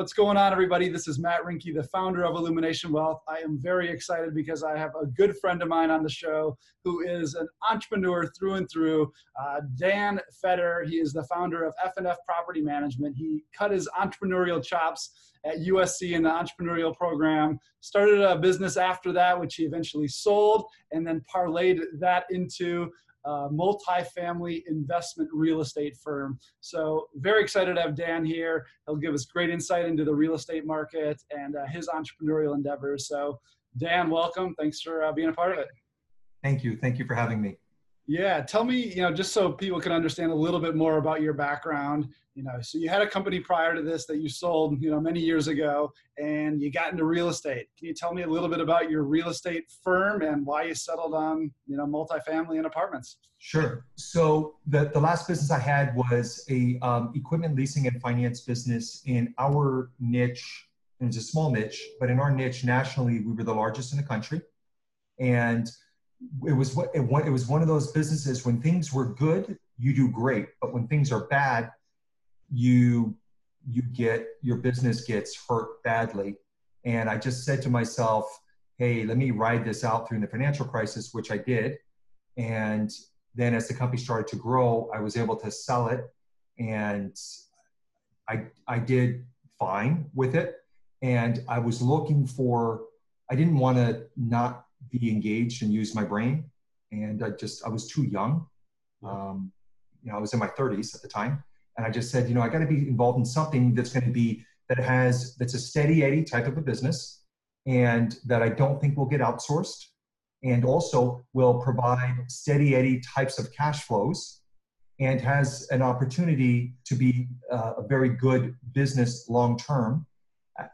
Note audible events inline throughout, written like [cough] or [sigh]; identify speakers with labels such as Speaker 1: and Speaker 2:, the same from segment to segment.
Speaker 1: What's going on, everybody? This is Matt Rinke, the founder of Illumination Wealth. I am very excited because I have a good friend of mine on the show who is an entrepreneur through and through. Uh, Dan Feder, he is the founder of FNF Property Management. He cut his entrepreneurial chops at USC in the entrepreneurial program, started a business after that, which he eventually sold, and then parlayed that into uh, multi-family investment real estate firm. So very excited to have Dan here. He'll give us great insight into the real estate market and uh, his entrepreneurial endeavors. So Dan, welcome. Thanks for uh, being a part of it.
Speaker 2: Thank you. Thank you for having me.
Speaker 1: Yeah, tell me, you know, just so people can understand a little bit more about your background. You know, so you had a company prior to this that you sold, you know, many years ago, and you got into real estate. Can you tell me a little bit about your real estate firm and why you settled on, you know, multifamily and apartments?
Speaker 2: Sure. So the the last business I had was a um, equipment leasing and finance business in our niche. It was a small niche, but in our niche nationally, we were the largest in the country, and it was what it, was one of those businesses when things were good you do great but when things are bad you you get your business gets hurt badly. And i just said to myself hey let me ride this out through the financial crisis which i did. And then as the company started to grow i was able to sell it. And i i did fine with it. And i was looking for i didn't want to not be engaged and use my brain. And I just, I was too young. Um, you know, I was in my 30s at the time. And I just said, you know, I got to be involved in something that's going to be, that has, that's a steady Eddie type of a business and that I don't think will get outsourced and also will provide steady Eddie types of cash flows and has an opportunity to be uh, a very good business long term.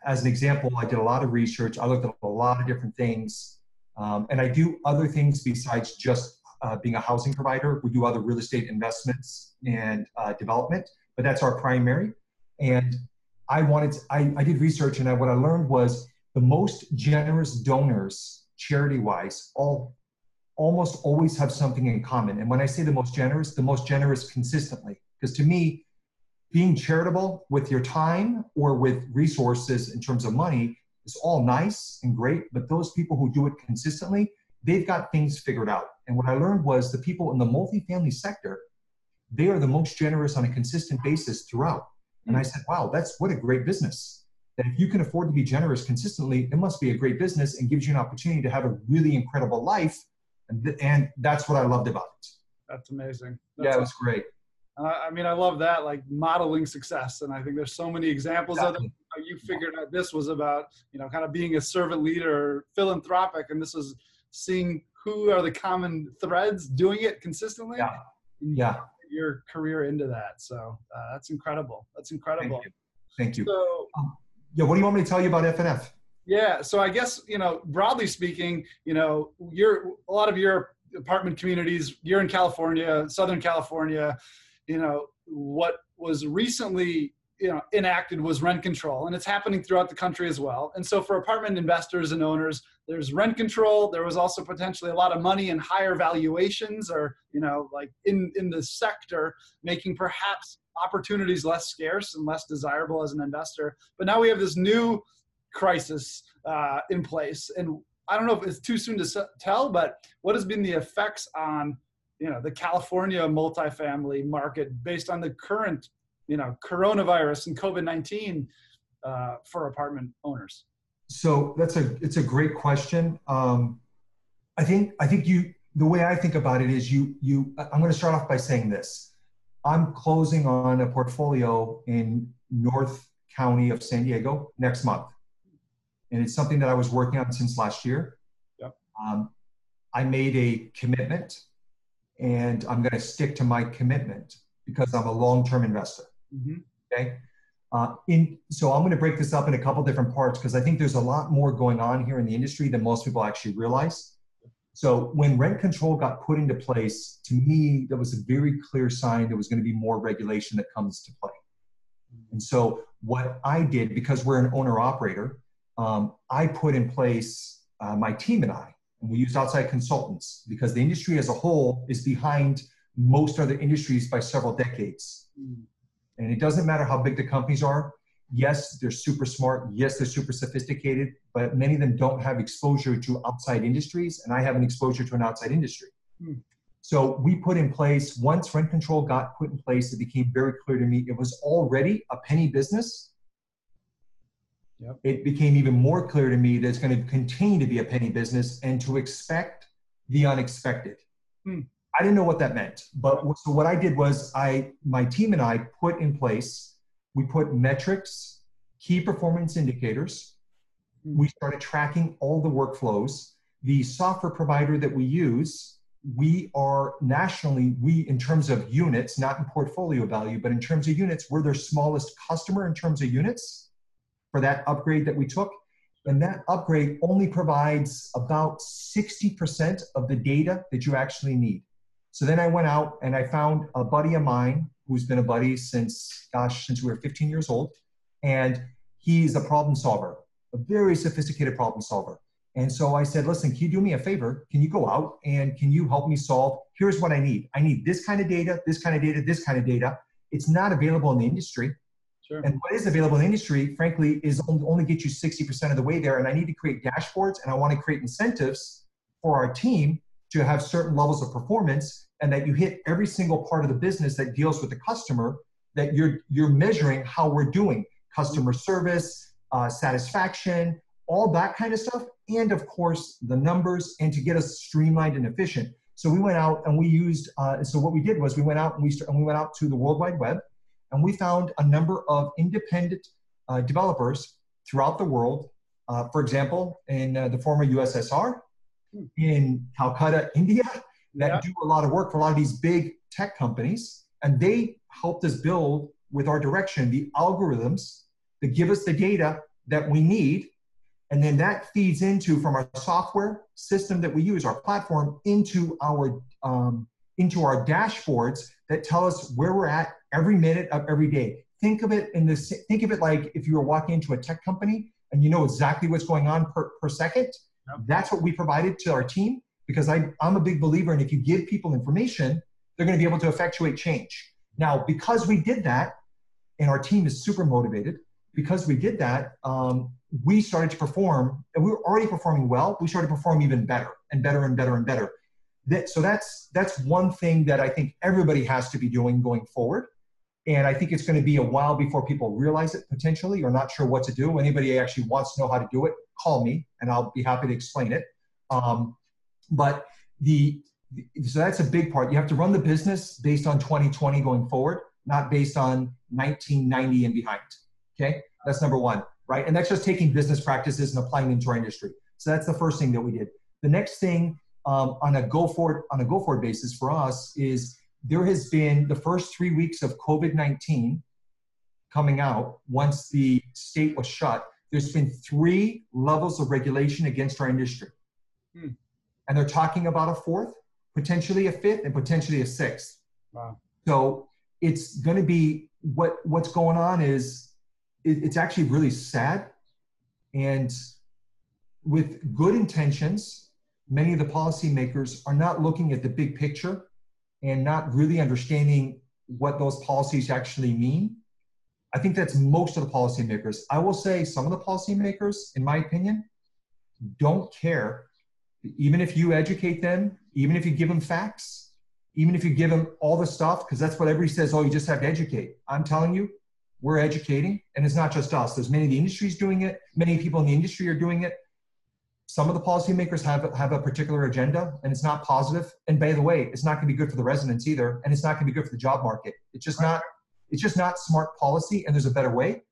Speaker 2: As an example, I did a lot of research. I looked at a lot of different things um, and I do other things besides just uh, being a housing provider. We do other real estate investments and uh, development, but that's our primary. And I wanted, to, I, I did research, and I, what I learned was the most generous donors, charity wise, all almost always have something in common. And when I say the most generous, the most generous consistently. Because to me, being charitable with your time or with resources in terms of money is all nice and great, but those people who do it consistently, they've got things figured out. And what I learned was the people in the multifamily sector, they are the most generous on a consistent basis throughout. And I said, wow, that's what a great business. That if you can afford to be generous consistently, it must be a great business and gives you an opportunity to have a really incredible life. And, th- and that's what I loved about it.
Speaker 1: That's amazing.
Speaker 2: That's yeah, it was great.
Speaker 1: I mean, I love that, like modeling success. And I think there's so many examples of it. You figured out this was about, you know, kind of being a servant leader, philanthropic, and this was seeing who are the common threads doing it consistently.
Speaker 2: Yeah. Yeah.
Speaker 1: Your career into that. So uh, that's incredible. That's incredible.
Speaker 2: Thank you. Thank you. So, um, yeah. What do you want me to tell you about FNF?
Speaker 1: Yeah. So I guess, you know, broadly speaking, you know, you're a lot of your apartment communities, you're in California, Southern California, you know, what was recently you know enacted was rent control and it's happening throughout the country as well. And so for apartment investors and owners there's rent control. There was also potentially a lot of money in higher valuations or you know like in in the sector making perhaps opportunities less scarce and less desirable as an investor. But now we have this new crisis uh, in place. And i don't know if it's too soon to tell but what has been the effects on you know the California multifamily market based on the current you know coronavirus and COVID nineteen uh, for apartment owners?
Speaker 2: So that's a it's a great question. Um, I think I think you the way I think about it is you you I'm going to start off by saying this. I'm closing on a portfolio in North County of San Diego next month, and it's something that I was working on since last year.
Speaker 1: Yep.
Speaker 2: Um, I made a commitment and I'm going to stick to my commitment because I'm a long-term investor. Mm-hmm. Okay. Uh, in, so I'm going to break this up in a couple different parts because I think there's a lot more going on here in the industry than most people actually realize. So when rent control got put into place, to me, that was a very clear sign there was going to be more regulation that comes to play. And so what I did, because we're an owner operator, um, I put in place uh, my team and I and we use outside consultants because the industry as a whole is behind most other industries by several decades. Mm. And it doesn't matter how big the companies are, yes, they're super smart. Yes, they're super sophisticated, but many of them don't have exposure to outside industries, and I have an exposure to an outside industry. Hmm. So we put in place, once rent control got put in place, it became very clear to me it was already a penny business. Yep. It became even more clear to me that it's going to continue to be a penny business and to expect the unexpected. Hmm. I didn't know what that meant, but so what I did was I, my team and I put in place, we put metrics, key performance indicators. Hmm. We started tracking all the workflows. The software provider that we use, we are nationally, we in terms of units, not in portfolio value, but in terms of units, we're their smallest customer in terms of units for that upgrade that we took. And that upgrade only provides about 60% of the data that you actually need. So then I went out and I found a buddy of mine who's been a buddy since, gosh, since we were 15 years old. And he's a problem solver, a very sophisticated problem solver. And so I said, listen, can you do me a favor? Can you go out and can you help me solve? Here's what I need. I need this kind of data, this kind of data, this kind of data. It's not available in the industry. Sure. And what is available in the industry, frankly, is only get you 60% of the way there. And I need to create dashboards and I want to create incentives for our team to have certain levels of performance and that you hit every single part of the business that deals with the customer that you're you're measuring how we're doing customer service uh, satisfaction all that kind of stuff and of course the numbers and to get us streamlined and efficient so we went out and we used uh, so what we did was we went out and we, and we went out to the world wide web and we found a number of independent uh, developers throughout the world uh, for example in uh, the former ussr hmm. in calcutta india that yeah. do a lot of work for a lot of these big tech companies. And they helped us build with our direction the algorithms that give us the data that we need. And then that feeds into from our software system that we use, our platform, into our um, into our dashboards that tell us where we're at every minute of every day. Think of it in this. Think of it like if you were walking into a tech company and you know exactly what's going on per, per second. Yep. That's what we provided to our team because I, I'm a big believer in if you give people information, they're going to be able to effectuate change. Now, because we did that, and our team is super motivated, because we did that, um, we started to perform, and we were already performing well. We started to perform even better and better and better and better. That, so that's that's one thing that I think everybody has to be doing going forward. And I think it's going to be a while before people realize it potentially or not sure what to do. Anybody actually wants to know how to do it, call me and I'll be happy to explain it. Um, but the so that's a big part. You have to run the business based on 2020 going forward, not based on 1990 and behind. Okay, that's number one, right? And that's just taking business practices and applying them to our industry. So that's the first thing that we did. The next thing um, on a go forward on a go forward basis for us is there has been the first three weeks of COVID 19 coming out once the state was shut. There's been three levels of regulation against our industry. Hmm and they're talking about a fourth, potentially a fifth, and potentially a sixth. Wow. So it's going to be what what's going on is it, it's actually really sad, and with good intentions, many of the policymakers are not looking at the big picture and not really understanding what those policies actually mean. I think that's most of the policymakers. I will say some of the policymakers, in my opinion, don't care even if you educate them, even if you give them facts, even if you give them all the stuff, because that's what everybody says, oh, you just have to educate. I'm telling you, we're educating, and it's not just us. There's many of the industries doing it. Many people in the industry are doing it. Some of the policymakers have have a particular agenda, and it's not positive. And by the way, it's not going to be good for the residents either, and it's not going to be good for the job market. It's just not. It's just not smart policy, and there's a better way.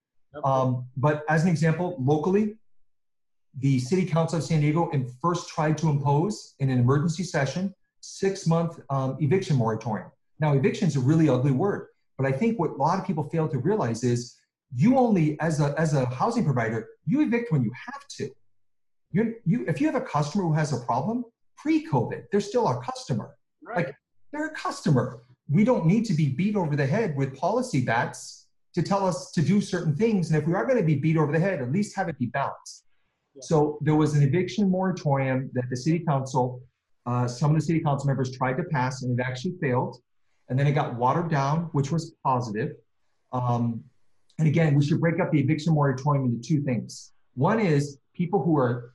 Speaker 2: Um, but as an example, locally, the City Council of San Diego first tried to impose in an emergency session six month um, eviction moratorium. Now, eviction is a really ugly word, but I think what a lot of people fail to realize is you only, as a, as a housing provider, you evict when you have to. You you, if you have a customer who has a problem, pre COVID, they're still our customer. Right. Like, they're a customer. We don't need to be beat over the head with policy bats to tell us to do certain things. And if we are going to be beat over the head, at least have it be balanced. So there was an eviction moratorium that the city council, uh, some of the city council members tried to pass and it actually failed. And then it got watered down, which was positive. Um, and again, we should break up the eviction moratorium into two things. One is people who are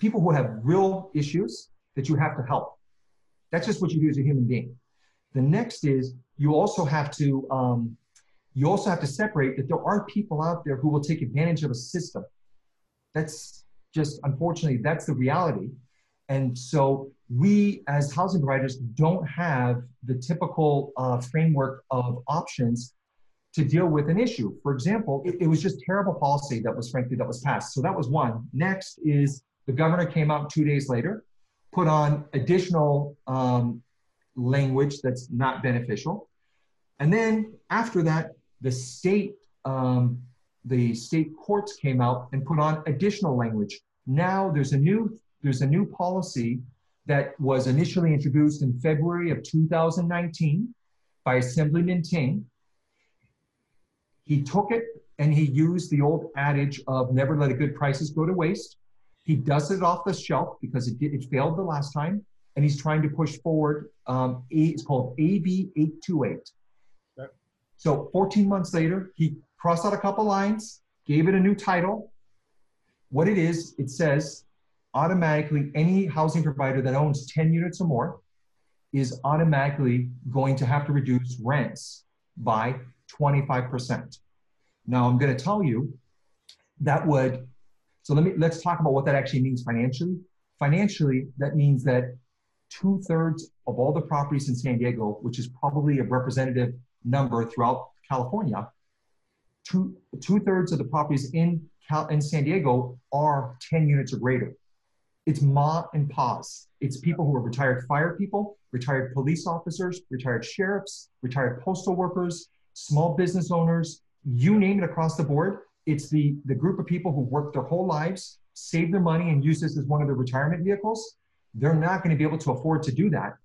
Speaker 2: people who have real issues that you have to help. That's just what you do as a human being. The next is you also have to um, you also have to separate that there are people out there who will take advantage of a system. That's just unfortunately that's the reality. And so we as housing providers don't have the typical uh, framework of options to deal with an issue. For example, it, it, was just terrible policy that was frankly that was passed. So that was one. Next is the governor came out two days later, put on additional um, language that's not beneficial, and then after that, the state um, the state courts came out and put on additional language. Now there's a new there's a new policy that was initially introduced in February of 2019 by Assemblyman Ting he took it and he used the old adage of never let a good crisis go to waste. He does it off the shelf because it, did, it failed the last time, and he's trying to push forward. Um, it's called AB 828. Okay. So 14 months later, he crossed out a couple lines, gave it a new title. What it is, it says automatically any housing provider that owns 10 units or more is automatically going to have to reduce rents by 25%. Now I'm going to tell you that would, so let me, let's talk about what that actually means financially. Financially, that means that two thirds of all the properties in San Diego, which is probably a representative number throughout California, two, two thirds of the properties in, Cal, in San Diego are 10 units or greater. It's ma and pa's. It's people who are retired fire people, retired police officers, retired sheriffs, retired postal workers, small business owners, you name it across the board. It's the, the group of people who work their whole lives, save their money, and use this as one of their retirement vehicles. They're not going to be able to afford to do that.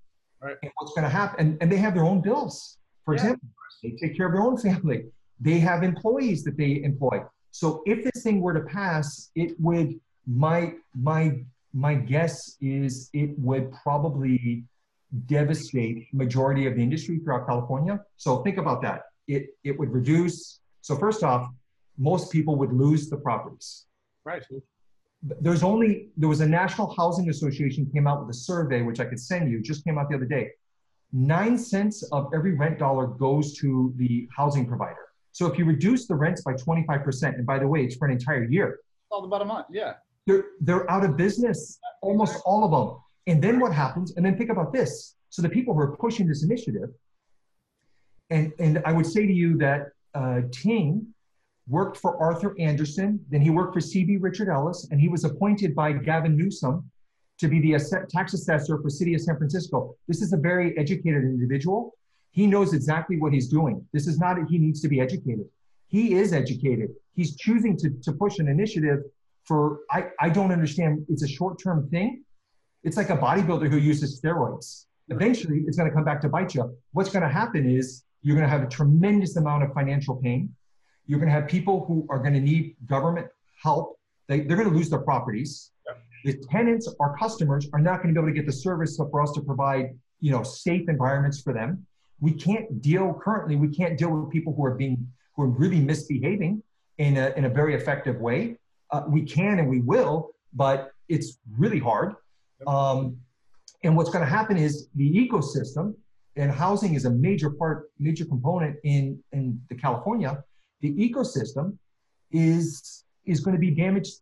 Speaker 2: Right. And what's going to happen? And, and they have their own bills. For yeah. example, they take care of their own family. They have employees that they employ. So if this thing were to pass, it would my my my guess is it would probably devastate majority of the industry throughout California. So think about that it, it would reduce. So first off, most people would lose the properties.
Speaker 1: Right.
Speaker 2: There's only, there was a National Housing Association came out with a survey, which I could send you, just came out the other day. Nine cents of every rent dollar goes to the housing provider. So if you reduce the rents by 25%, and by the way, it's for an entire year.
Speaker 1: All about a month, yeah.
Speaker 2: They're, they're out of business, almost all of them. And then what happens? And then think about this. So the people who are pushing this initiative, and, and I would say to you that uh, Ting worked for Arthur Andersen, then he worked for CB Richard Ellis, and he was appointed by Gavin Newsom to be the tax assessor for City of San Francisco. This is a very educated individual. He knows exactly what he's doing. This is not that he needs to be educated. He is educated. He's choosing to, to push an initiative for, I, I don't understand, it's a short-term thing. It's like a bodybuilder who uses steroids. Eventually, it's going to come back to bite you. What's going to happen is you're going to have a tremendous amount of financial pain. You're going to have people who are going to need government help. They, they're going to lose their properties. The tenants, our customers, are not going to be able to get the service for us to provide, you know, safe environments for them. We can't deal currently. We can't deal with people who are being who are really misbehaving in a in a very effective way. Uh, we can and we will, but it's really hard. Um, and what's going to happen is the ecosystem and housing is a major part, major component in, in the California, the ecosystem is, is going to be damaged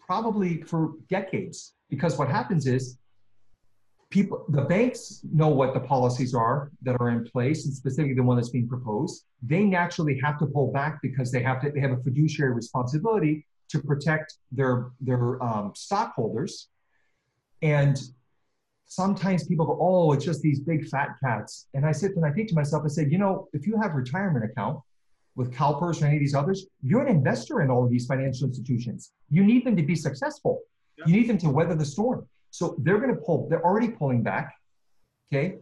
Speaker 2: probably for decades. Because what happens is people, the banks know what the policies are that are in place, and specifically the one that's being proposed. They naturally have to pull back because they have to, they have a fiduciary responsibility to protect their, their um, stockholders. And sometimes people go, oh, it's just these big fat cats. And I sit and I think to myself, I say, you know, if you have retirement account with CalPERS or any of these others, you're an investor in all of these financial institutions. You need them to be successful. Yeah. You need them to weather the storm. So they're going to pull, they're already pulling back. Okay.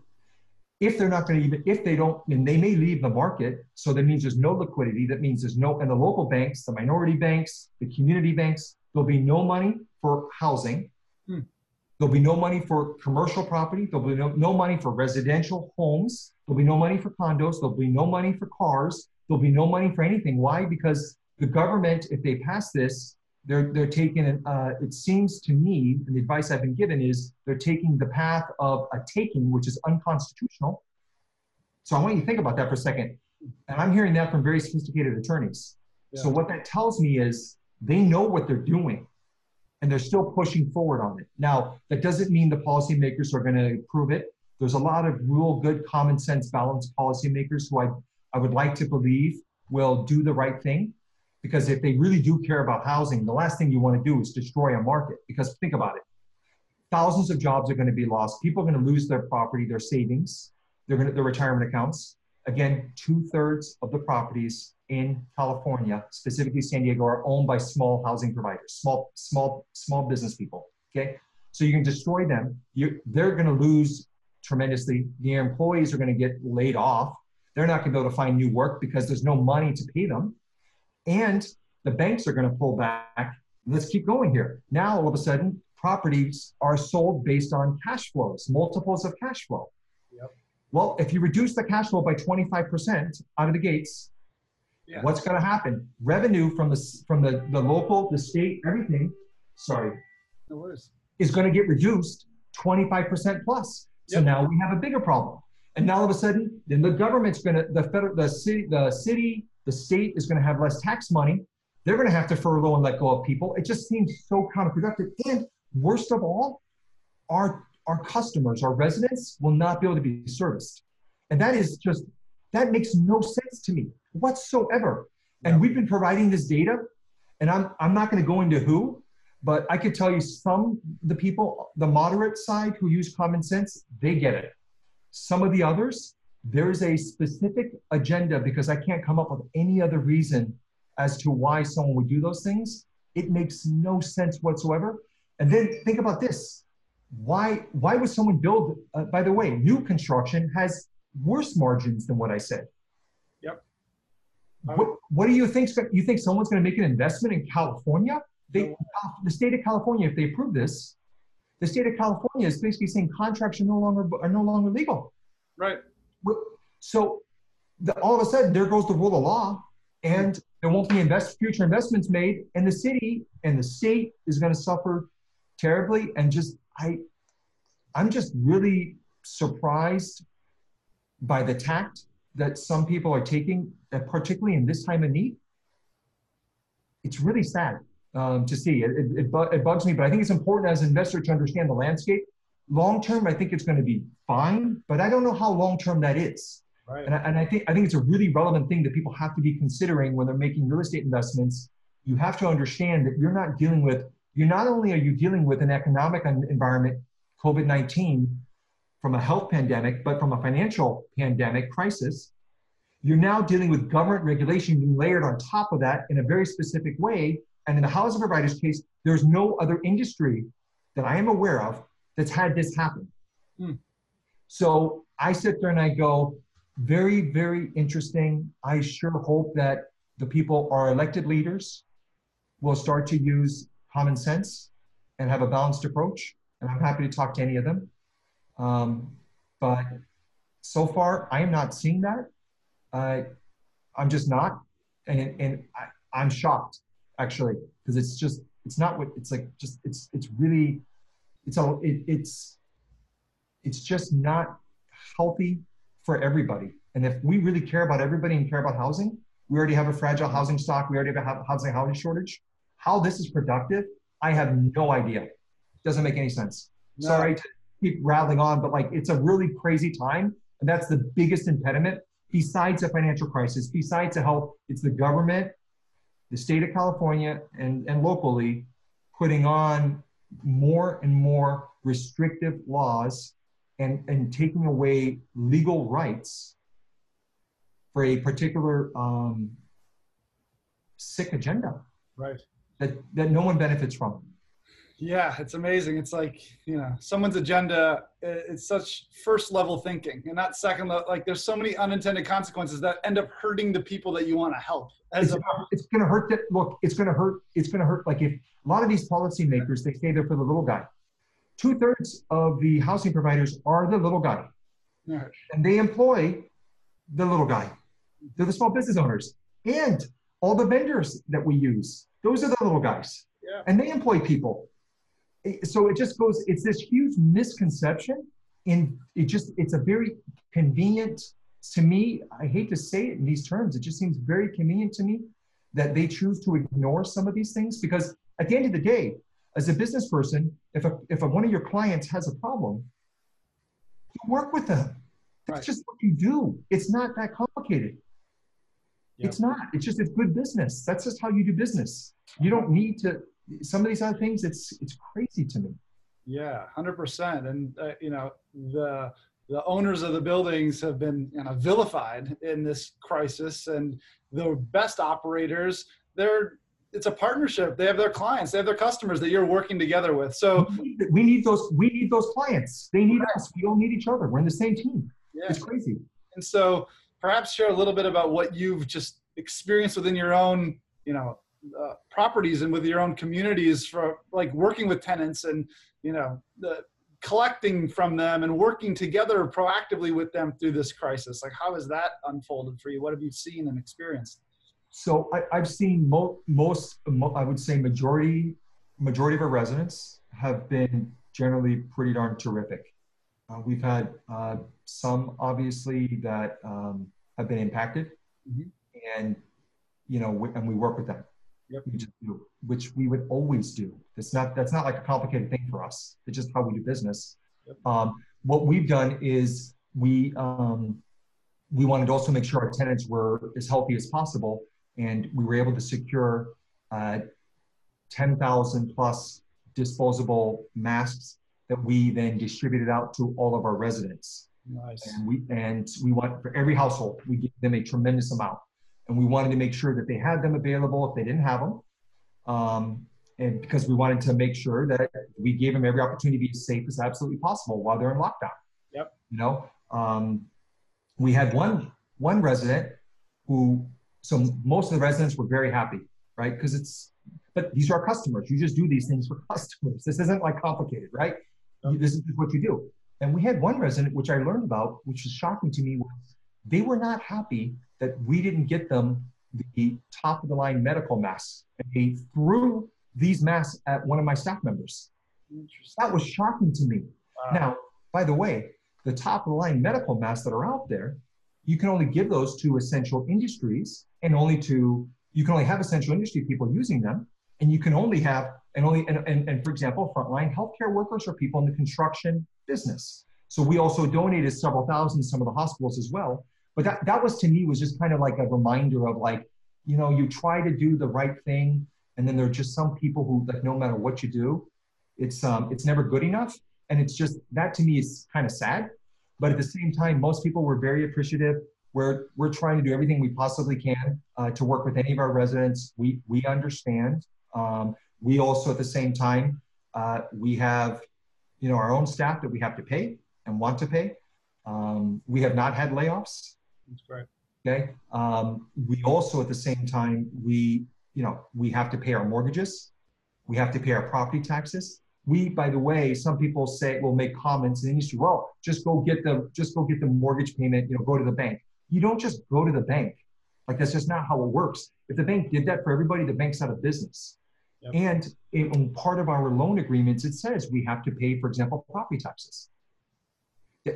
Speaker 2: If they're not going to even, if they don't, and they may leave the market. So that means there's no liquidity. That means there's no, and the local banks, the minority banks, the community banks, there'll be no money for housing. Hmm. There'll be no money for commercial property. There'll be no, no money for residential homes. There'll be no money for condos. There'll be no money for cars. There'll be no money for anything. Why? Because the government, if they pass this, they're they're taking. Uh, it seems to me, and the advice I've been given is they're taking the path of a taking, which is unconstitutional. So I want you to think about that for a second. And I'm hearing that from very sophisticated attorneys. Yeah. So what that tells me is they know what they're doing and they're still pushing forward on it. Now, that doesn't mean the policymakers are going to approve it. There's a lot of real good common sense balanced policymakers who I, I would like to believe will do the right thing. Because if they really do care about housing, the last thing you want to do is destroy a market. Because think about it thousands of jobs are going to be lost. People are going to lose their property, their savings, their, their retirement accounts. Again, two thirds of the properties in California, specifically San Diego, are owned by small housing providers, small, small, small business people. Okay, so you can destroy them. You, they're going to lose tremendously. The employees are going to get laid off. They're not going to be able to find new work because there's no money to pay them, and the banks are going to pull back. Let's keep going here. Now, all of a sudden, properties are sold based on cash flows, multiples of cash flow. Yep. Well, if you reduce the cash flow by 25% out of the gates, yeah. what's going to happen? Revenue from the from the, the local, the state, everything, sorry, no is going to get reduced 25% plus. So yep. now we have a bigger problem. And now all of a sudden, then the government's going to the federal, the city, the city, the state is going to have less tax money. They're going to have to furlough and let go of people. It just seems so counterproductive. And worst of all, our our customers, our residents will not be able to be serviced. And that is just that makes no sense to me whatsoever. And we've been providing this data, and I'm, I'm not going to go into who, but I could tell you some the people, the moderate side who use common sense, they get it. Some of the others, there is a specific agenda because I can't come up with any other reason as to why someone would do those things. It makes no sense whatsoever. And then think about this. Why, why would someone build, uh, by the way, new construction has worse margins than what I said. Yep. What, what do you think? You think someone's going to make an investment in California? They, the state of California, if they approve this, the state of California is basically saying contracts are no longer are no longer legal.
Speaker 1: Right.
Speaker 2: So the, all of a sudden, there goes the rule of law, and there won't be invest, future investments made, and the city and the state is going to suffer terribly. And just I, I'm just really surprised by the tact that some people are taking, particularly in this time of need, it's really sad um, to see. It, it, it, it, bugs me, but I think it's important as an investor to understand the landscape. Long term, I think it's going to be fine, but I don't know how long term that is. Right. And, I, and I think I think it's a really relevant thing that people have to be considering when they're making real estate investments. You have to understand that you're not dealing with. You not only are you dealing with an economic environment, COVID nineteen, from a health pandemic, but from a financial pandemic crisis. You're now dealing with government regulation being layered on top of that in a very specific way. And in the housing provider's case, there's no other industry that I am aware of that's had this happen. Hmm. So I sit there and I go, very, very interesting. I sure hope that the people, our elected leaders, will start to use common sense and have a balanced approach. And I'm happy to talk to any of them. Um, but so far, I am not seeing that. Uh, I'm just not, and and I, am shocked actually because it's just it's not what it's like. Just it's it's really it's all it, it's it's just not healthy for everybody. And if we really care about everybody and care about housing, we already have a fragile housing stock. We already have a housing housing shortage. How this is productive, I have no idea. Doesn't make any sense. No. Sorry to keep rattling on, but like it's a really crazy time. And that's the biggest impediment besides a financial crisis, besides a health, it's the government, the state of California, and, and locally putting on more and more restrictive laws and, and taking away legal rights for a particular um, sick agenda.
Speaker 1: Right.
Speaker 2: That, that no one benefits from.
Speaker 1: Yeah, it's amazing. It's like, you know, someone's agenda, it's such first level thinking and not second level. Like there's so many unintended consequences that end up hurting the people that you want to help.
Speaker 2: As it's, a, it's going to hurt that, look, it's going to hurt, it's going to hurt. Like if a lot of these policymakers, they stay there for the little guy. Two thirds of the housing providers are the little guy. Right. And they employ the little guy. They're the small business owners. And all the vendors that we use, those are the little guys.
Speaker 1: Yeah.
Speaker 2: And they employ people. So it just goes, it's this huge misconception. And it just, it's a very convenient, to me, I hate to say it in these terms, it just seems very convenient to me that they choose to ignore some of these things because at the end of the day, as a business person, if, a, if a, one of your clients has a problem, you work with them. That's right. just what you do. It's not that complicated. Yep. It's not. It's just it's good business. That's just how you do business. You don't need to. Some of these other things, it's it's crazy to me.
Speaker 1: Yeah, hundred percent. And uh, you know the the owners of the buildings have been you know, vilified in this crisis, and the best operators, they're it's a partnership. They have their clients, they have their customers that you're working together with. So
Speaker 2: we need those. We need those clients. They need right. us. We all need each other. We're in the same team. Yeah. It's crazy.
Speaker 1: And so perhaps share a little bit about what you've just experienced within your own, you know, uh, properties and with your own communities for like working with tenants and you know the collecting from them and working together proactively with them through this crisis. Like how has that unfolded for you? What have you seen and experienced?
Speaker 2: So I, have seen mo- most mo- i would say majority majority of our residents have been generally pretty darn terrific. Uh, we've had uh, some obviously that um, have been impacted. Mm-hmm. and you know we, and we work with them
Speaker 1: Yep.
Speaker 2: We just do, which we would always do. It's not that's not like a complicated thing for us. It's just how we do business. Yep. Um, what we've done is we um, we wanted to also make sure our tenants were as healthy as possible, and we were able to secure uh, 10,000 plus disposable masks that we then distributed out to all of our residents.
Speaker 1: Nice.
Speaker 2: And we and we want for every household we give them a tremendous amount and we wanted to make sure that they had them available if they didn't have them. Um, and because we wanted to make sure that we gave them every opportunity to be as safe as absolutely possible while they're in lockdown.
Speaker 1: Yep.
Speaker 2: You know, um, we had one one resident who, so most of the residents were very happy, right? Because it's, but these are our customers. You just do these things for [laughs] customers. This isn't like complicated, right? Yep. This is what you do. And we had one resident, which I learned about, which was shocking to me, was they were not happy that we didn't get them the top of the line medical masks. And they threw these masks at one of my staff members. That was shocking to me. Wow. Now, by the way, the top of the line medical masks that are out there, you can only give those to essential industries and only to, you can only have essential industry people using them. And you can only have, and only, and, and, and for example, frontline healthcare workers or people in the construction business. So we also donated several thousand to some of the hospitals as well. But that, that was to me was just kind of like a reminder of like you know you try to do the right thing and then there are just some people who like no matter what you do it's um it's never good enough. And it's just that to me is kind of sad. But at the same time most people were very appreciative. We're we're trying to do everything we possibly can uh, to work with any of our residents. We we understand. Um, we also at the same time uh, we have you know our own staff that we have to pay and want to pay um, we have not had layoffs
Speaker 1: that's right.
Speaker 2: Okay. Um, we also, at the same time, we you know we have to pay our mortgages, we have to pay our property taxes. We, by the way, some people say will make comments in the industry. Well, just go get the just go get the mortgage payment. You know, go to the bank. You don't just go to the bank. Like that's just not how it works. If the bank did that for everybody, the bank's out of business. Yep. And in part of our loan agreements, it says we have to pay, for example, property taxes.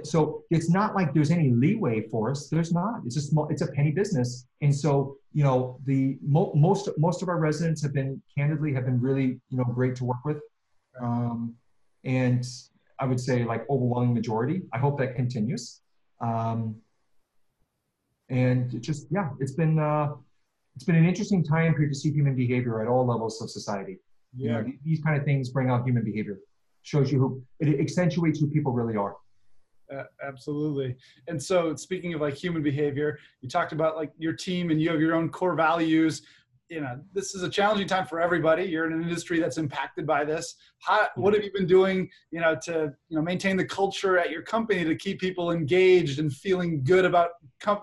Speaker 2: So it's not like there's any leeway for us. There's not. It's just it's a penny business, and so you know the mo- most most of our residents have been candidly have been really you know great to work with, um, and I would say like overwhelming majority. I hope that continues, um, and it just yeah, it's been uh, it's been an interesting time period to see human behavior at all levels of society. Yeah, you know, these kind of things bring out human behavior, shows you who it accentuates who people really are
Speaker 1: absolutely. And so speaking of like human behavior, you talked about like your team and you have your own core values. You know, this is a challenging time for everybody. You're in an industry that's impacted by this. How, what have you been doing, you know, to you know maintain the culture at your company to keep people engaged and feeling good about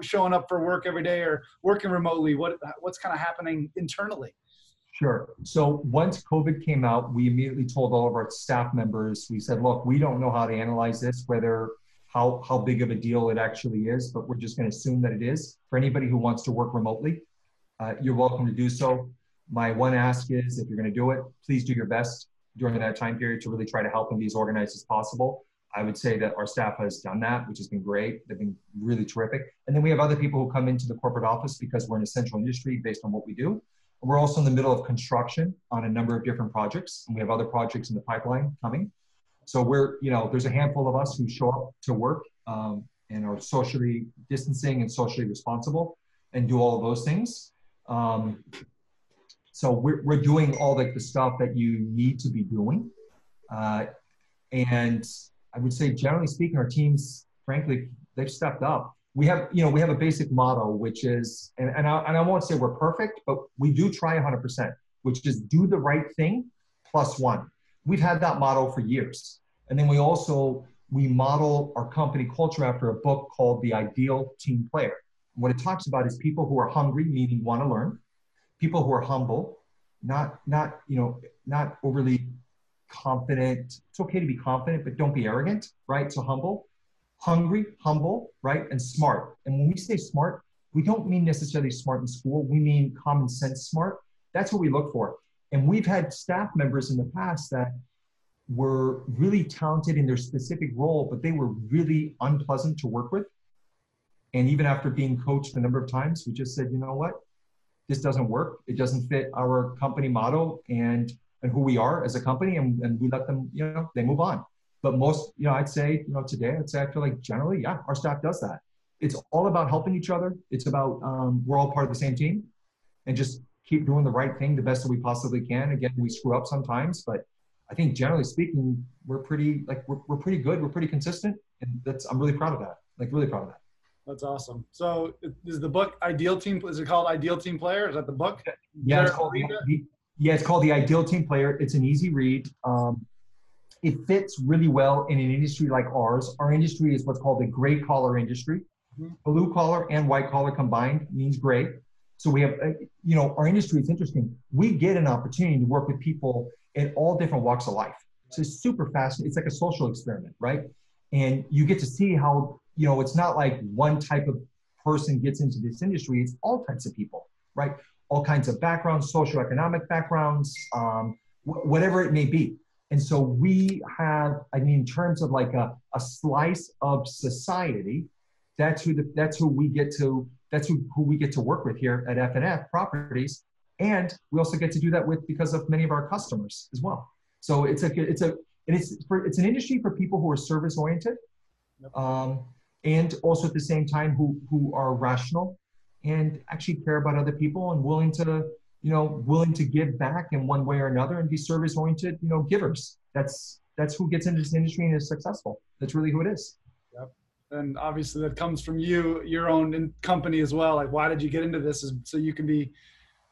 Speaker 1: showing up for work every day or working remotely? What what's kind of happening internally?
Speaker 2: Sure. So once COVID came out, we immediately told all of our staff members, we said, look, we don't know how to analyze this, whether how, how big of a deal it actually is, but we're just going to assume that it is. For anybody who wants to work remotely, uh, you're welcome to do so. My one ask is if you're going to do it, please do your best during that time period to really try to help and be as organized as possible. I would say that our staff has done that, which has been great. They've been really terrific. And then we have other people who come into the corporate office because we're an essential industry based on what we do. We're also in the middle of construction on a number of different projects, and we have other projects in the pipeline coming. So we're, you know, there's a handful of us who show up to work um, and are socially distancing and socially responsible and do all of those things. Um, so we're, we're doing all like the stuff that you need to be doing. Uh, and I would say, generally speaking, our teams, frankly, they've stepped up. We have, you know, we have a basic motto, which is, and, and, I, and I won't say we're perfect, but we do try 100%, which is do the right thing plus one. We've had that motto for years. And then we also, we model our company culture after a book called The Ideal Team Player. What it talks about is people who are hungry, meaning want to learn, people who are humble, not, not, you know, not overly confident. It's okay to be confident, but don't be arrogant, right? So humble, hungry, humble, right? And smart. And when we say smart, we don't mean necessarily smart in school. We mean common sense smart. That's what we look for. And we've had staff members in the past that were really talented in their specific role, but they were really unpleasant to work with. And even after being coached a number of times, we just said, you know what? This doesn't work. It doesn't fit our company motto and and who we are as a company, and, and we let them, you know, they move on. But most, you know, I'd say, you know, today, I'd say I feel like generally, yeah, our staff does that. It's all about helping each other. It's about um, we're all part of the same team, and just keep doing the right thing the best that we possibly can. Again, we screw up sometimes, but I think generally speaking, we're pretty like we're, we're pretty good. We're pretty consistent, and that's I'm really proud of that. Like really proud of that.
Speaker 1: That's awesome. So is the book Ideal Team? Is it called Ideal Team Player? Is that the book?
Speaker 2: Yeah, it's called, the, yeah, it's called the Ideal Team Player. It's an easy read. Um, it fits really well in an industry like ours. Our industry is what's called the gray collar industry. Mm-hmm. Blue collar and white collar combined means gray. So we have, uh, you know, our industry is interesting. We get an opportunity to work with people in all different walks of life. So it's super fascinating. It's like a social experiment, right? And you get to see how, you know, it's not like one type of person gets into this industry. It's all types of people, right? All kinds of backgrounds, socioeconomic backgrounds, um, wh- whatever it may be. And so we have, I mean, in terms of like a, a slice of society, that's who the, that's who we get to that's who, who we get to work with here at FNF Properties, and we also get to do that with because of many of our customers as well. So it's a it's a and it's for it's an industry for people who are service oriented, um, and also at the same time who who are rational and actually care about other people and willing to you know willing to give back in one way or another and be service oriented you know givers. That's that's who gets into this industry and is successful. That's really who it is.
Speaker 1: Yep. And obviously that comes from you your own company as well. Like why did you get into this? Is so you can be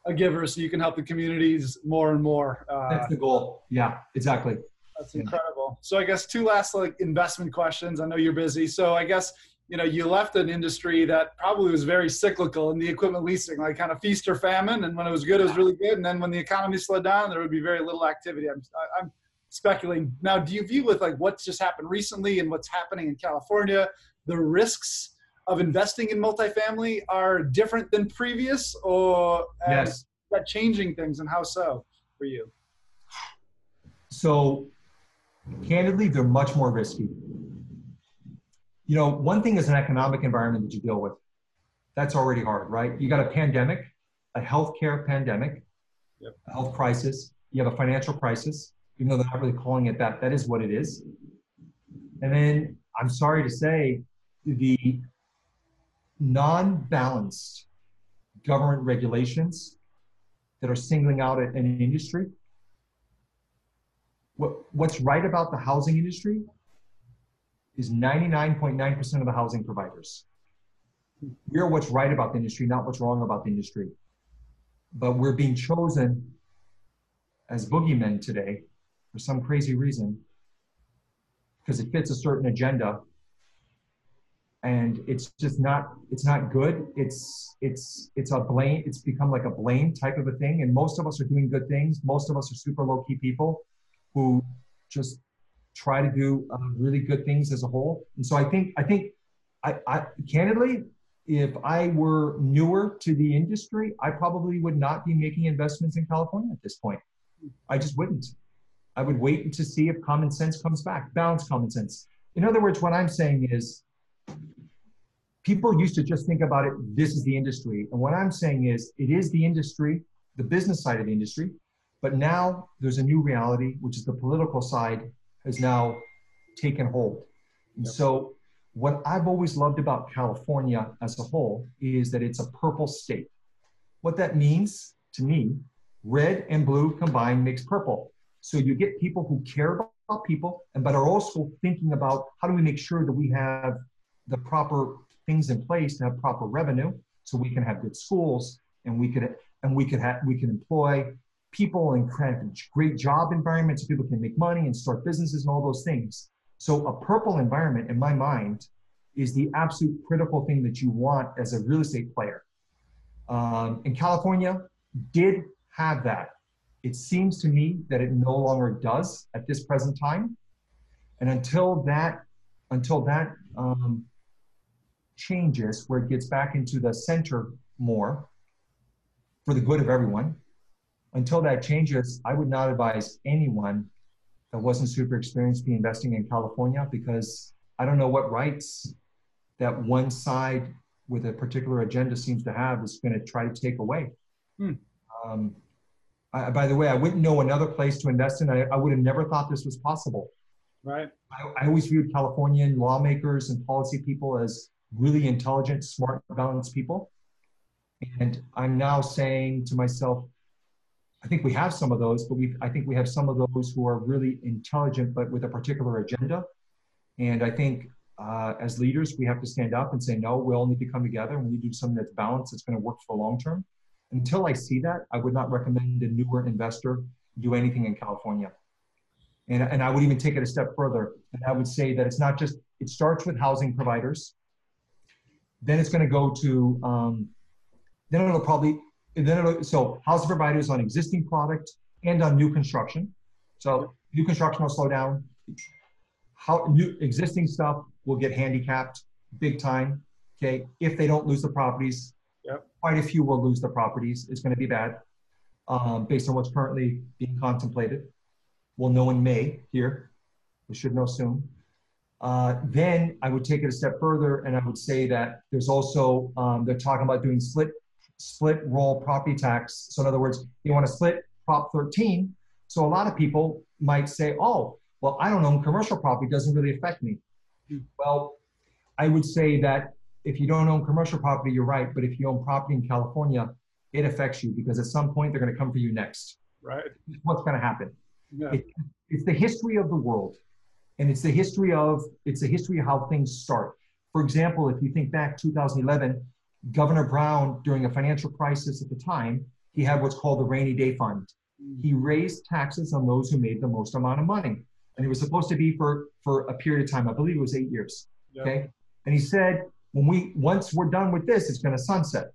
Speaker 1: a giver so you can help the communities more and more
Speaker 2: uh, that's the goal. Yeah exactly.
Speaker 1: That's incredible. So i guess two last like investment questions. I know you're busy. So i guess you know you left an industry that probably was very cyclical in the equipment leasing like kind of feast or famine. And when it was good it was really good. And then when the economy slowed down there would be very little activity. I'm, I'm speculating. Now do you view with like what's just happened recently and what's happening in california the risks of investing in multifamily are different than previous or
Speaker 2: yes.
Speaker 1: that changing things and how so for you
Speaker 2: so candidly they're much more risky you know, one thing is an economic environment that you deal with. That's already hard, right? You got a pandemic, a healthcare pandemic, yep. a health crisis. You have a financial crisis, even though they're not really calling it that. That is what it is. And then I'm sorry to say, the non-balanced government regulations that are singling out an industry. What, what's right about the housing industry is 99.9% of the housing providers. We're what's right about the industry, not what's wrong about the industry. But we're being chosen as boogeymen today for some crazy reason because it fits a certain agenda and it's just not it's not good it's it's it's a blame it's become like a blame type of a thing and most of us are doing good things most of us are super low key people who just try to do um, really good things as a whole. And so I think I think I, I candidly, if I were newer to the industry, I probably would not be making investments in California at this point. I just wouldn't. I would wait to see if common sense comes back, balance common sense. In other words, what I'm saying is people used to just think about it, this is the industry. And what I'm saying is it is the industry, the business side of the industry, but now there's a new reality, which is the political side has now taken hold. And yep. so what I've always loved about California as a whole is that it's a purple state. What that means to me, red and blue combined makes purple. So you get people who care about people, and but are also thinking about how do we make sure that we have the proper things in place to have proper revenue, so we can have good schools, and we could and we could have we can employ people and create great job environments so people can make money and start businesses and all those things. So a purple environment, in my mind, is the absolute critical thing that you want as a real estate player. Um, and California did have that. It seems to me that it no longer does at this present time. And until that, until that um, changes, where it gets back into the center more for the good of everyone, until that changes, I would not advise anyone that wasn't super experienced be investing in California because I don't know what rights that one side with a particular agenda seems to have is going to try to take away. Hmm. Um, I, by the way, I wouldn't know another place to invest in. I, I would have never thought this was possible.
Speaker 1: Right.
Speaker 2: I, I always viewed Californian lawmakers and policy people as really intelligent, smart, balanced people. And I'm now saying to myself, I think we have some of those, but we I think we have some of those who are really intelligent, but with a particular agenda. And I think uh, as leaders, we have to stand up and say, no, we all need to come together and we need to do something that's balanced, that's going to work for the long term. Until I see that, I would not recommend a newer investor do anything in California. And, and I would even take it a step further. And I would say that it's not just, it starts with housing providers. Then it's going to go to, um, then it'll probably then it'll, so housing providers on existing product and on new construction. So new construction will slow down. How new existing stuff will get handicapped big time. Okay, if they don't lose the properties,
Speaker 1: yep.
Speaker 2: quite a few will lose the properties. It's going to be bad, um, based on what's currently being contemplated. We'll know in May here. We should know soon. Uh, then I would take it a step further, and I would say that there's also um, they're talking about doing split split roll property tax. So in other words, you want to split Prop 13. So a lot of people might say, oh, well, I don't own commercial property, doesn't really affect me. Hmm. Well, I would say that if you don't own commercial property, you're right. But if you own property in California, it affects you because at some point they're going to come for you next.
Speaker 1: Right.
Speaker 2: What's going to happen? Yeah. It, it's the history of the world, and it's the history of it's the history of how things start. For example, if you think back 2011, Governor Brown, during a financial crisis at the time, he had what's called the rainy day fund. He raised taxes on those who made the most amount of money. And it was supposed to be for, for a period of time. I believe it was eight years. Yep. Okay. And he said, when we once we're done with this, it's going to sunset.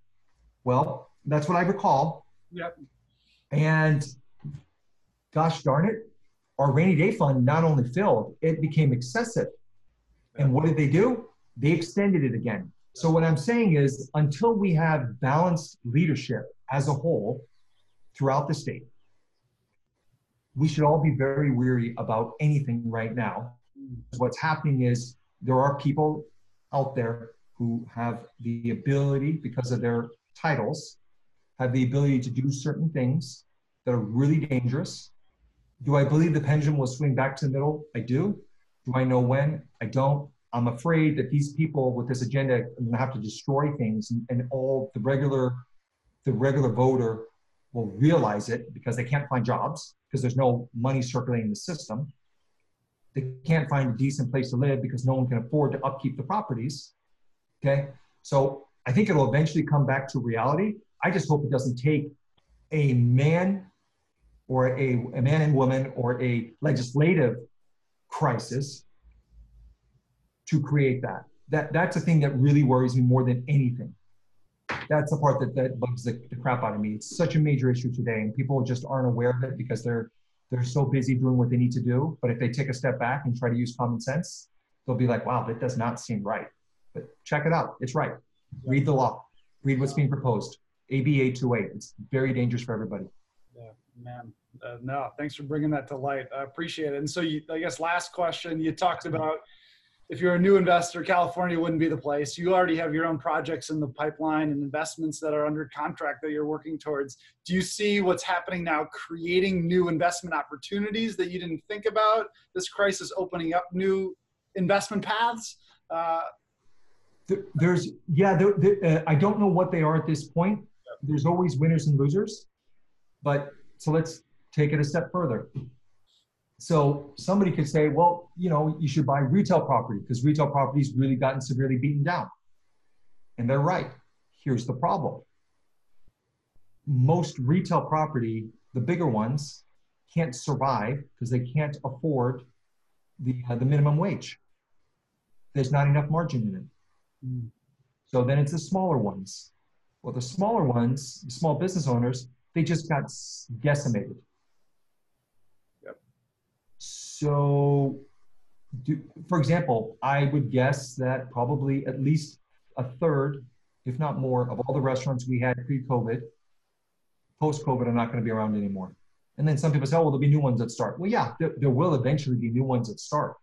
Speaker 2: Well, that's what I recall.
Speaker 1: Yep.
Speaker 2: And gosh darn it, our rainy day fund not only filled, it became excessive. And what did they do? They extended it again. So what I'm saying is until we have balanced leadership as a whole throughout the state, we should all be very weary about anything right now. What's happening is there are people out there who have the ability, because of their titles, have the ability to do certain things that are really dangerous. Do I believe the pendulum will swing back to the middle? I do. Do I know when? I don't. I'm afraid that these people with this agenda are going to have to destroy things, and, and all the regular, the regular voter will realize it because they can't find jobs because there's no money circulating in the system. They can't find a decent place to live because no one can afford to upkeep the properties. Okay, so I think it'll eventually come back to reality. I just hope it doesn't take a man or a, a man and woman or a legislative crisis to create that. That that's the thing that really worries me more than anything. That's the part that, that bugs the, the crap out of me. It's such a major issue today, and people just aren't aware of it because they're they're so busy doing what they need to do. But if they take a step back and try to use common sense, they'll be like, wow, that does not seem right. But check it out. It's right. Read the law. Read what's being proposed. AB 828. It's very dangerous for everybody.
Speaker 1: Yeah, man. Uh, no, thanks for bringing that to light. I appreciate it. And so, you, I guess, last question. You talked about if you're a new investor, California wouldn't be the place. You already have your own projects in the pipeline and investments that are under contract that you're working towards. Do you see what's happening now creating new investment opportunities that you didn't think about? This crisis opening up new investment paths? Uh,
Speaker 2: there's, yeah, there, there, uh, I don't know what they are at this point. There's always winners and losers. But so let's take it a step further. So somebody could say, well, you know, you should buy retail property because retail property's really gotten severely beaten down. And they're right. Here's the problem. Most retail property, the bigger ones, can't survive because they can't afford the, uh, the minimum wage. There's not enough margin in it. Mm. So then it's the smaller ones. Well, the smaller ones, the small business owners, they just got decimated Yep. so, do, for example, I would guess that probably at least a third, if not more, of all the restaurants we had pre-COVID, post-COVID are not going to be around anymore. And then some people say, oh, well, there'll be new ones that start. Well, yeah, there, there will eventually be new ones that start,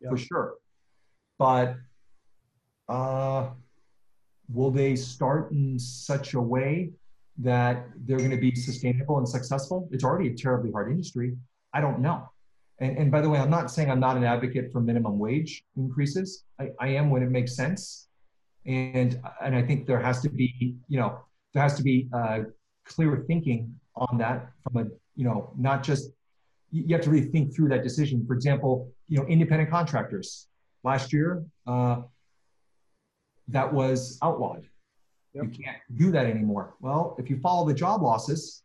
Speaker 2: yeah. for sure. But uh, will they start in such a way that they're going to be sustainable and successful? It's already a terribly hard industry. I don't know. And, and by the way, I'm not saying I'm not an advocate for minimum wage increases. I, I am when it makes sense. And, and I think there has to be, you know, there has to be uh, clear thinking on that from a, you know, not just, you have to really think through that decision. For example, you know, independent contractors. Last year, uh, that was outlawed. Yep. You can't do that anymore. Well, if you follow the job losses,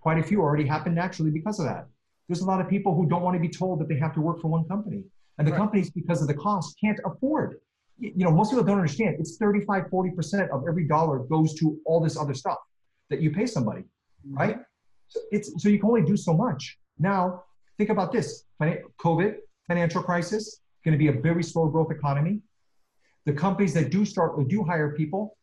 Speaker 2: quite a few already happened naturally because of that. There's a lot of people who don't want to be told that they have to work for one company. And the right. companies, because of the cost, can't afford. You know, most people don't understand. It's 35, 40% of every dollar goes to all this other stuff that you pay somebody, mm-hmm. right? So, it's, so you can only do so much. Now, think about this COVID, financial crisis, going to be a very slow growth economy. The companies that do start or do hire people,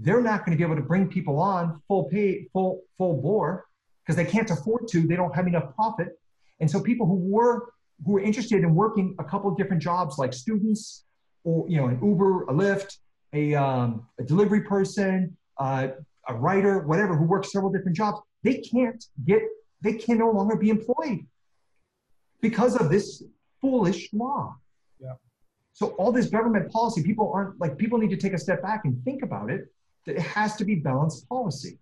Speaker 2: they're not going to be able to bring people on full pay, full, full bore because they can't afford to. They don't have enough profit. And so people who were who were interested in working a couple of different jobs, like students, or you know, an Uber, a Lyft, a, um, a delivery person, uh, a writer, whatever, who works several different jobs, they can't get, they can no longer be employed because of this foolish law.
Speaker 1: Yeah.
Speaker 2: So all this government policy, people aren't like people need to take a step back and think about it. That it has to be balanced policy.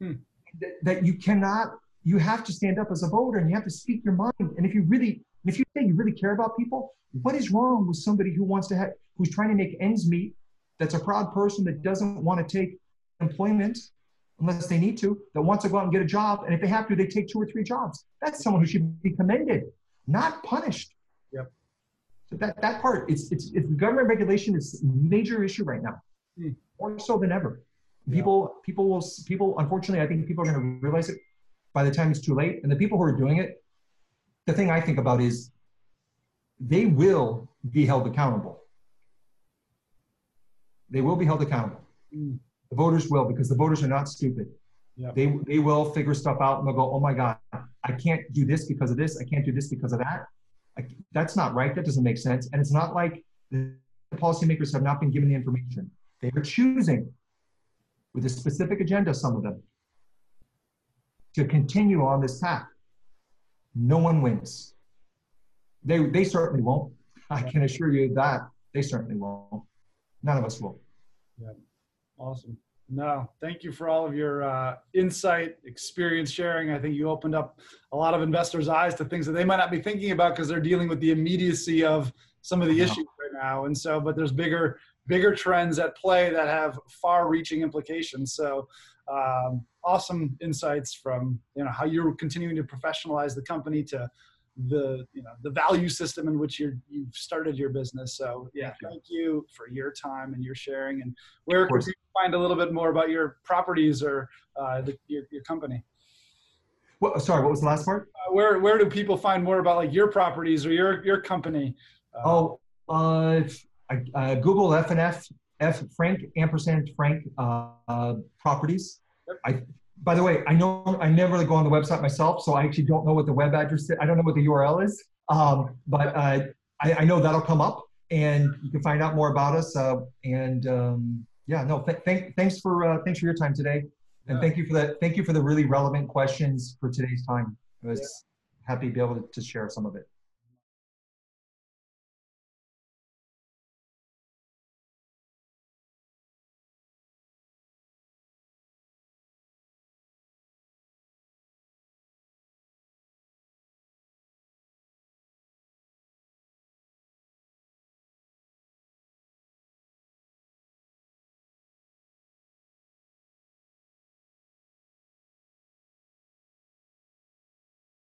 Speaker 2: Hmm. That, that you cannot you have to stand up as a voter and you have to speak your mind. And if you really, if you say you really care about people, what is wrong with somebody who wants to have, who's trying to make ends meet, that's a proud person that doesn't want to take employment unless they need to, that wants to go out and get a job. And if they have to, they take two or three jobs. That's someone who should be commended, not punished.
Speaker 1: Yep.
Speaker 2: So that, that part, it's, it's, it's government regulation is a major issue right now, hmm. More so than ever. People, yeah. people will, people, unfortunately, I think people are going to realize it by the time it's too late. And the people who are doing it, the thing I think about is they will be held accountable. They will be held accountable. Mm. The voters will because the voters are not stupid. Yep. They, they will figure stuff out and they'll go, oh my God, I can't do this because of this. I can't do this because of that. I, that's not right. That doesn't make sense. And it's not like the policymakers have not been given the information. They are choosing with a specific agenda, some of them, to continue on this path. No one wins. They, they certainly won't. I can assure you that they certainly won't. None of us will.
Speaker 1: Yeah, awesome. No, thank you for all of your uh, insight, experience sharing. I think you opened up a lot of investors' eyes to things that they might not be thinking about because they're dealing with the immediacy of some of the issues right now. And so, but there's bigger, bigger trends at play that have far-reaching implications. So, um, awesome insights from you know how you're continuing to professionalize the company to the you know the value system in which you're you've started your business so yeah thank you, thank you for your time and your sharing and where can you find a little bit more about your properties or uh, the, your, your company
Speaker 2: What, sorry, what was the last part?
Speaker 1: Uh, where where do people find more about like your properties or your your company? Uh,
Speaker 2: Oh, uh, I, uh, Google FNF, F Frank ampersand Frank uh, properties. I, by the way, I know I never really go on the website myself, so I actually don't know what the web address is. I don't know what the URL is, um, but uh, I, I know that'll come up, and you can find out more about us. Uh, and um, yeah, no, th- thank, thanks for uh, thanks for your time today, and
Speaker 1: Yeah.
Speaker 2: thank you for that. Thank you for the really relevant questions for today's time. I was happy to be able to, to share some of it.